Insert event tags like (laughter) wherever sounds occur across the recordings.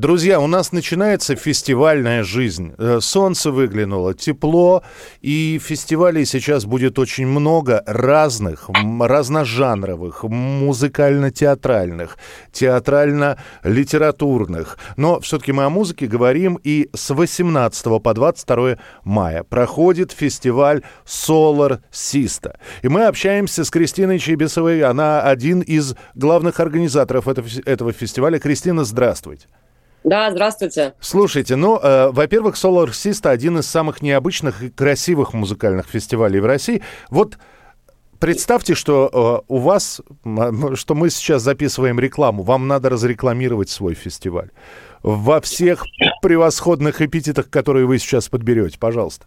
Друзья, у нас начинается фестивальная жизнь. Э, солнце выглянуло, тепло, и фестивалей сейчас будет очень много разных, разножанровых, музыкально-театральных, театрально-литературных. Но все-таки мы о музыке говорим, и с 18 по 22 мая проходит фестиваль Solar Sista. И мы общаемся с Кристиной Чебесовой, она один из главных организаторов этого фестиваля. Кристина, здравствуйте. Да, здравствуйте. Слушайте, ну, э, во-первых, Solar Sista один из самых необычных и красивых музыкальных фестивалей в России. Вот представьте, что э, у вас, что мы сейчас записываем рекламу, вам надо разрекламировать свой фестиваль. Во всех превосходных эпитетах, которые вы сейчас подберете, пожалуйста.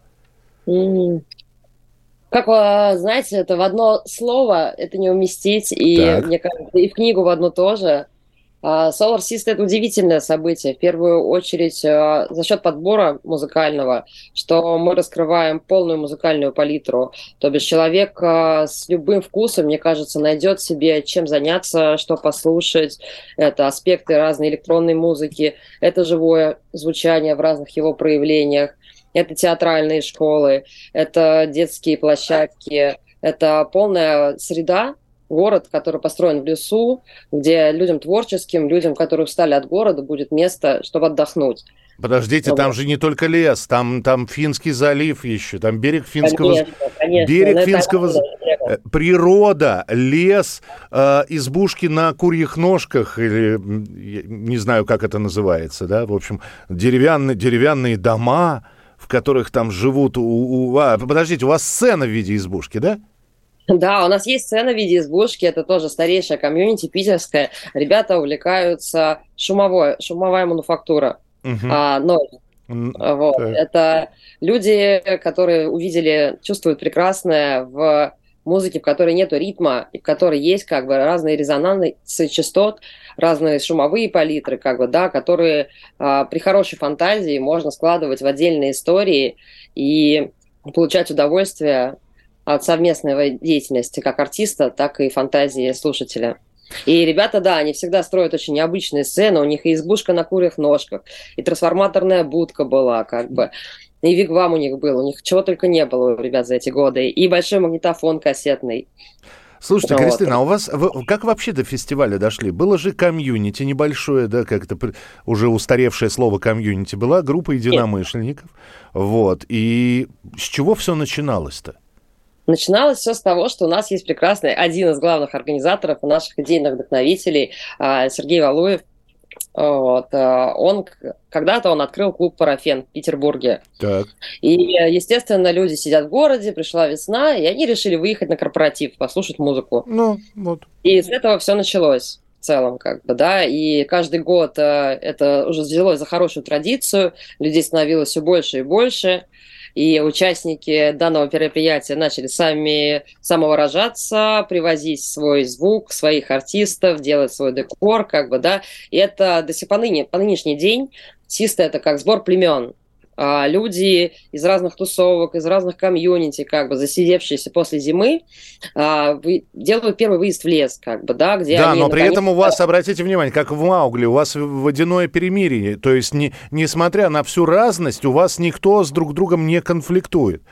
Как вы знаете, это в одно слово, это не уместить, и так. мне кажется, и в книгу в одно тоже. А, Solar System – это удивительное событие, в первую очередь а, за счет подбора музыкального, что мы раскрываем полную музыкальную палитру. То бишь человек а, с любым вкусом, мне кажется, найдет себе чем заняться, что послушать. Это аспекты разной электронной музыки, это живое звучание в разных его проявлениях, это театральные школы, это детские площадки, это полная среда, город, который построен в лесу, где людям творческим, людям, которые устали от города, будет место, чтобы отдохнуть. Подождите, там же не только лес, там, там Финский залив еще, там берег Финского... Конечно, конечно. Берег Но Финского... Э, природа, лес, э, избушки на курьих ножках, или не знаю, как это называется, да, в общем, деревянные, деревянные дома, в которых там живут... У, у... А, подождите, у вас сцена в виде избушки, да? Да, у нас есть сцена в виде избушки, это тоже старейшая комьюнити питерская. Ребята увлекаются шумовой, шумовая мануфактура. Угу. А, но вот. Это люди, которые увидели, чувствуют прекрасное в музыке, в которой нету ритма, и в которой есть как бы разные резонансы частот, разные шумовые палитры, как бы, да, которые а, при хорошей фантазии можно складывать в отдельные истории и получать удовольствие от совместной деятельности как артиста, так и фантазии слушателя. И ребята, да, они всегда строят очень необычные сцены. У них и избушка на курьих ножках, и трансформаторная будка была, как бы. И вигвам у них был, у них чего только не было у ребят за эти годы. И большой магнитофон кассетный. Слушайте, вот. Кристина, а у вас вы, как вообще до фестиваля дошли? Было же комьюнити небольшое, да, как-то уже устаревшее слово комьюнити. Была группа единомышленников. Нет. Вот. И с чего все начиналось-то? Начиналось все с того, что у нас есть прекрасный один из главных организаторов наших идейных вдохновителей а, Сергей Валуев. Вот. А, он когда-то он открыл клуб Парафен в Петербурге. Так. И, естественно, люди сидят в городе, пришла весна, и они решили выехать на корпоратив, послушать музыку. Ну, вот. И с этого все началось в целом, как бы, да, и каждый год э, это уже взялось за хорошую традицию, людей становилось все больше и больше, и участники данного мероприятия начали сами самовыражаться, привозить свой звук, своих артистов, делать свой декор, как бы, да, и это до сих по, ныне, по нынешний день Систа это как сбор племен, люди из разных тусовок, из разных комьюнити, как бы засидевшиеся после зимы, а, делают первый выезд в лес, как бы, да, где Да, они, но при этом у вас, обратите внимание, как в Маугли, у вас водяное перемирие, то есть не, несмотря на всю разность, у вас никто с друг другом не конфликтует.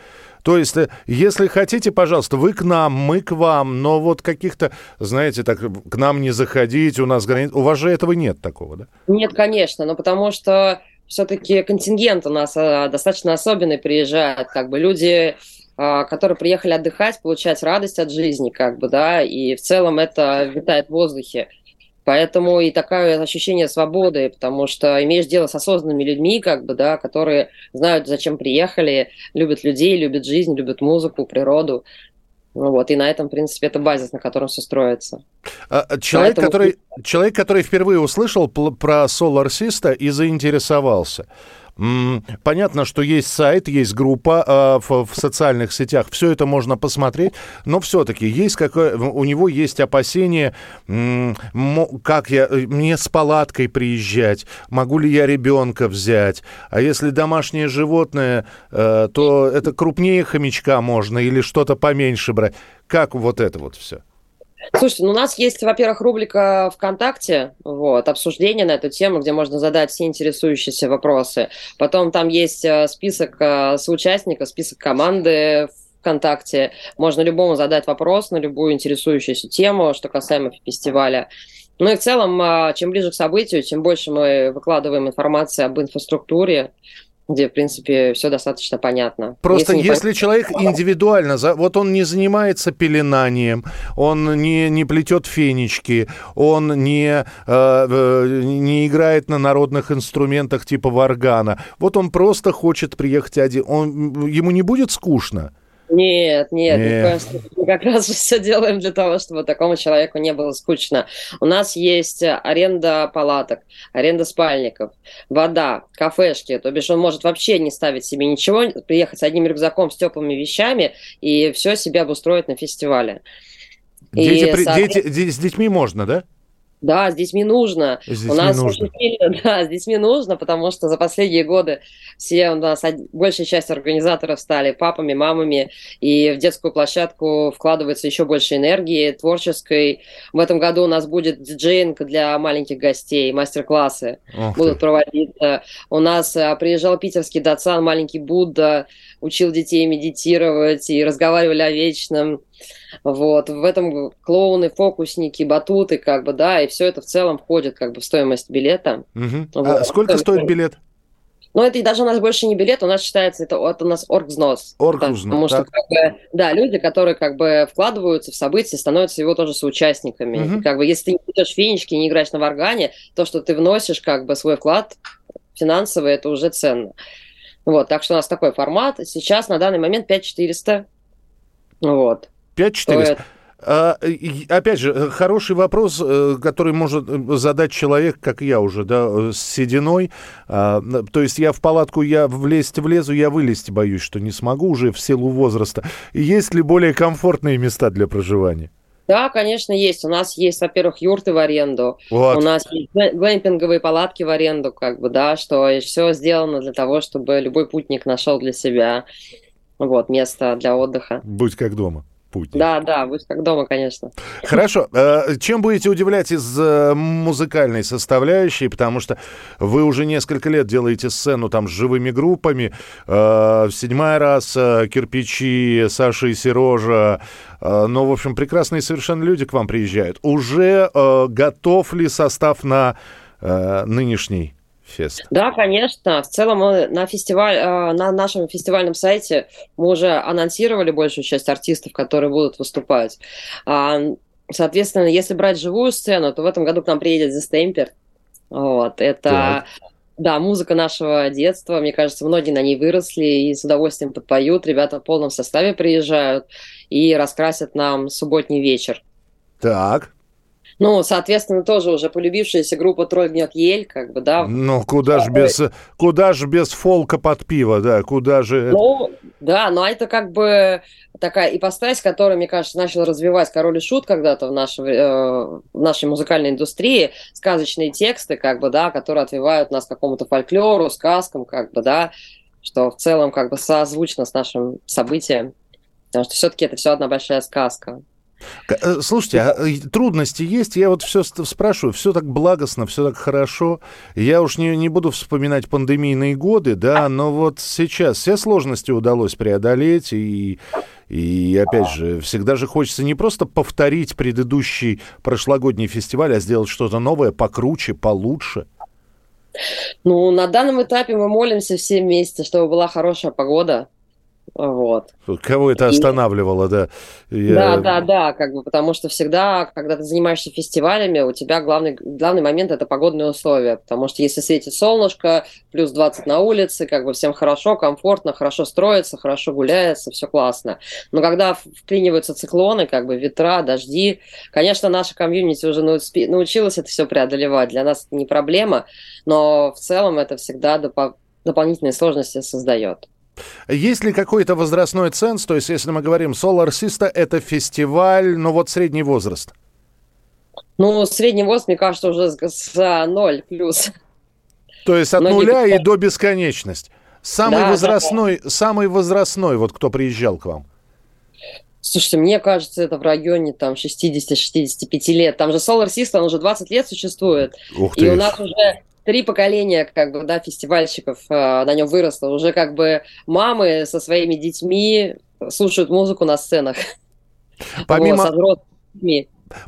То есть, э, если хотите, пожалуйста, вы к нам, мы к вам, но вот каких-то, знаете, так к нам не заходить, у нас границ... У вас же этого нет такого, да? Нет, конечно, но потому что все-таки контингент у нас а, достаточно особенный приезжает, как бы люди а, которые приехали отдыхать, получать радость от жизни, как бы, да, и в целом это витает в воздухе. Поэтому и такое ощущение свободы, потому что имеешь дело с осознанными людьми, как бы, да, которые знают, зачем приехали, любят людей, любят жизнь, любят музыку, природу. Ну вот, и на этом, в принципе, это базис, на котором все строится. А, а человек, Поэтому... который, человек, который впервые услышал про Solar Sista и заинтересовался, Понятно, что есть сайт, есть группа э, в, в социальных сетях, все это можно посмотреть, но все-таки есть какое, у него есть опасения, как я, э, мне с палаткой приезжать, могу ли я ребенка взять, а если домашнее животное, э, то это крупнее хомячка можно или что-то поменьше брать. Как вот это вот все? Слушайте, ну у нас есть, во-первых, рубрика ВКонтакте, вот, обсуждение на эту тему, где можно задать все интересующиеся вопросы. Потом там есть э, список э, соучастников, список команды ВКонтакте. Можно любому задать вопрос на любую интересующуюся тему, что касаемо фестиваля. Ну и в целом, э, чем ближе к событию, тем больше мы выкладываем информации об инфраструктуре, где, в принципе, все достаточно понятно. Просто если, если человек (laughs) индивидуально, вот он не занимается пеленанием, он не, не плетет фенечки, он не, э, не играет на народных инструментах типа варгана, вот он просто хочет приехать один, он, ему не будет скучно? Нет, нет, нет. мы как раз все делаем для того, чтобы такому человеку не было скучно. У нас есть аренда палаток, аренда спальников, вода, кафешки. То бишь он может вообще не ставить себе ничего, приехать с одним рюкзаком с теплыми вещами и все себе обустроить на фестивале. Дети, и, при, дети, с детьми можно, да? Да, с детьми нужно. Детьми у нас нужно. очень сильно, (laughs) да, с детьми нужно, потому что за последние годы все у нас, большая часть организаторов стали папами, мамами, и в детскую площадку вкладывается еще больше энергии творческой. В этом году у нас будет диджейнг для маленьких гостей, мастер-классы будут проводиться. У нас а, приезжал питерский дацан, маленький Будда, учил детей медитировать и разговаривали о вечном. Вот. В этом клоуны, фокусники, батуты, как бы, да, и все это в целом входит как бы в стоимость билета. Угу. Вот. А сколько стоит билет? Ну, это даже у нас больше не билет, у нас считается, это, это у нас оргвзнос. Оргвзнос, Потому что, как бы, да, люди, которые как бы вкладываются в события, становятся его тоже соучастниками. Угу. И, как бы, если ты не идешь финички, не играешь на варгане, то, что ты вносишь как бы свой вклад финансовый, это уже ценно. Вот, так что у нас такой формат. Сейчас на данный момент 5400. Вот. 5400. А, опять же, хороший вопрос, э, который может задать человек, как я уже, да, с сединой. А, то есть я в палатку, я влезть влезу, я вылезть боюсь, что не смогу уже в силу возраста. Есть ли более комфортные места для проживания? Да, конечно, есть. У нас есть, во-первых, юрты в аренду. Вот. У нас есть глэмпинговые палатки в аренду, как бы, да, что все сделано для того, чтобы любой путник нашел для себя вот, место для отдыха. Будь как дома путь. Да, да, будь как дома, конечно. Хорошо. Э, чем будете удивлять из э, музыкальной составляющей? Потому что вы уже несколько лет делаете сцену там с живыми группами. Э, седьмая раз, кирпичи, Саша и Сережа. Ну, в общем, прекрасные совершенно люди к вам приезжают. Уже готов ли состав на нынешний фест? Да, конечно. В целом мы на фестиваль, э, на нашем фестивальном сайте мы уже анонсировали большую часть артистов, которые будут выступать. А, соответственно, если брать живую сцену, то в этом году к нам приедет The Stamper. Вот, это... Так. Да, музыка нашего детства, мне кажется, многие на ней выросли и с удовольствием подпоют. Ребята в полном составе приезжают и раскрасят нам субботний вечер. Так. Ну, соответственно, тоже уже полюбившаяся группа «Тролль гнет ель», как бы, да. Ну, куда же без, куда ж без фолка под пиво, да, куда же... Ну, да, но это как бы такая ипостась, которая, мне кажется, начал развивать Король и Шут когда-то в нашей, э, в нашей музыкальной индустрии, сказочные тексты, как бы, да, которые отвивают нас к какому-то фольклору, сказкам, как бы, да, что в целом как бы созвучно с нашим событием, потому что все-таки это все одна большая сказка. Э, слушайте, а э, трудности есть? Я вот все спрашиваю, все так благостно, все так хорошо. Я уж не, не буду вспоминать пандемийные годы, да, но вот сейчас все сложности удалось преодолеть, и, и опять же, всегда же хочется не просто повторить предыдущий прошлогодний фестиваль, а сделать что-то новое, покруче, получше. Ну, на данном этапе мы молимся все вместе, чтобы была хорошая погода, вот. Кого это останавливало, да? Я... Да, да, да, как бы, потому что всегда, когда ты занимаешься фестивалями, у тебя главный, главный момент – это погодные условия, потому что если светит солнышко, плюс 20 на улице, как бы всем хорошо, комфортно, хорошо строится, хорошо гуляется, все классно. Но когда вклиниваются циклоны, как бы ветра, дожди, конечно, наша комьюнити уже научилась это все преодолевать, для нас это не проблема, но в целом это всегда дополнительные сложности создает. Есть ли какой-то возрастной ценз? То есть, если мы говорим Solar Sista, это фестиваль, но вот средний возраст. Ну, средний возраст, мне кажется, уже с ноль плюс. То есть от но нуля не... и до бесконечности. Самый да, возрастной, да. самый возрастной, вот кто приезжал к вам. Слушайте, мне кажется, это в районе там 60-65 лет. Там же Solar System, он уже 20 лет существует. Ух ты. И у нас уже три поколения как бы, да, фестивальщиков э, на нем выросло. Уже как бы мамы со своими детьми слушают музыку на сценах. (laughs) Помимо... Вот,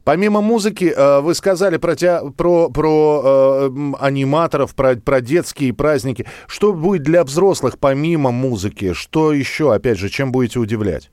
Помимо музыки, э, вы сказали про, те, про, про э, аниматоров, про, про детские праздники. Что будет для взрослых помимо музыки? Что еще, опять же, чем будете удивлять?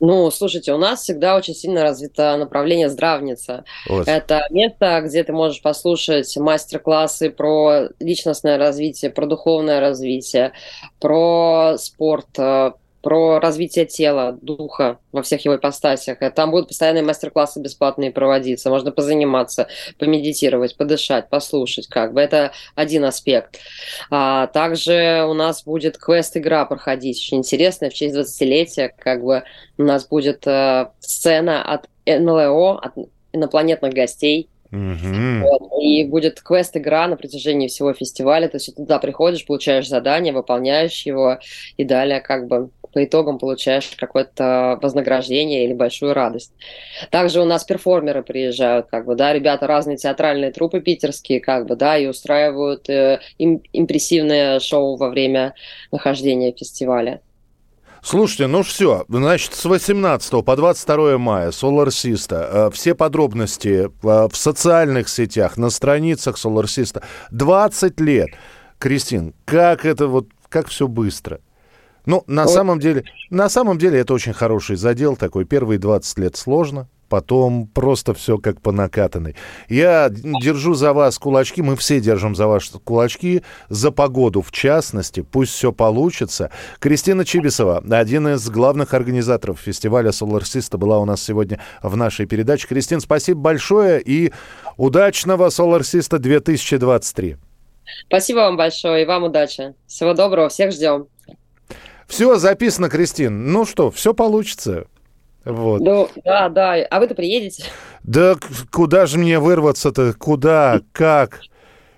Ну, слушайте, у нас всегда очень сильно развито направление здравница. Вот. Это место, где ты можешь послушать мастер-классы про личностное развитие, про духовное развитие, про спорт, э, про развитие тела, духа во всех его ипостасях. Там будут постоянные мастер-классы бесплатные проводиться, можно позаниматься, помедитировать, подышать, послушать, как бы. Это один аспект. А также у нас будет квест-игра проходить, очень интересная, в честь 20-летия, как бы у нас будет э, сцена от НЛО, от инопланетных гостей, Угу. Вот. И будет квест-игра на протяжении всего фестиваля. То есть ты туда приходишь, получаешь задание, выполняешь его, и далее как бы по итогам получаешь какое-то вознаграждение или большую радость. Также у нас перформеры приезжают, как бы, да, ребята разные театральные трупы питерские, как бы, да, и устраивают э, им, импрессивное шоу во время нахождения в фестивале. Слушайте, ну все, значит, с 18 по 22 мая Sista. Э, все подробности э, в социальных сетях, на страницах Sista. 20 лет. Кристин, как это вот, как все быстро? Ну, на вот. самом деле, на самом деле это очень хороший задел такой. Первые 20 лет сложно, потом просто все как по накатанной. Я держу за вас кулачки, мы все держим за вас кулачки, за погоду в частности, пусть все получится. Кристина Чибисова, один из главных организаторов фестиваля Solar Sista, была у нас сегодня в нашей передаче. Кристин, спасибо большое и удачного Solar Sista 2023. Спасибо вам большое и вам удачи. Всего доброго, всех ждем. Все записано, Кристин. Ну что, все получится. Вот. Ну, да, да. А вы-то приедете? Да куда же мне вырваться-то? Куда? Как?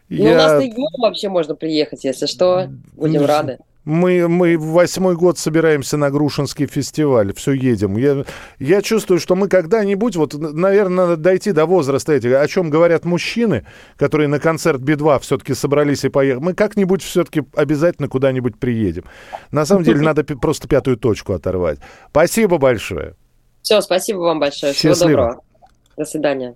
Ну, Я... у нас на вообще можно приехать, если что. Будем рады. Мы, мы восьмой год собираемся на Грушинский фестиваль, все едем. Я, я чувствую, что мы когда-нибудь, вот, наверное, надо дойти до возраста этих, о чем говорят мужчины, которые на концерт Би-2 все-таки собрались и поехали. Мы как-нибудь все-таки обязательно куда-нибудь приедем. На самом деле надо просто пятую точку оторвать. Спасибо большое. Все, спасибо вам большое. Всего доброго. До свидания.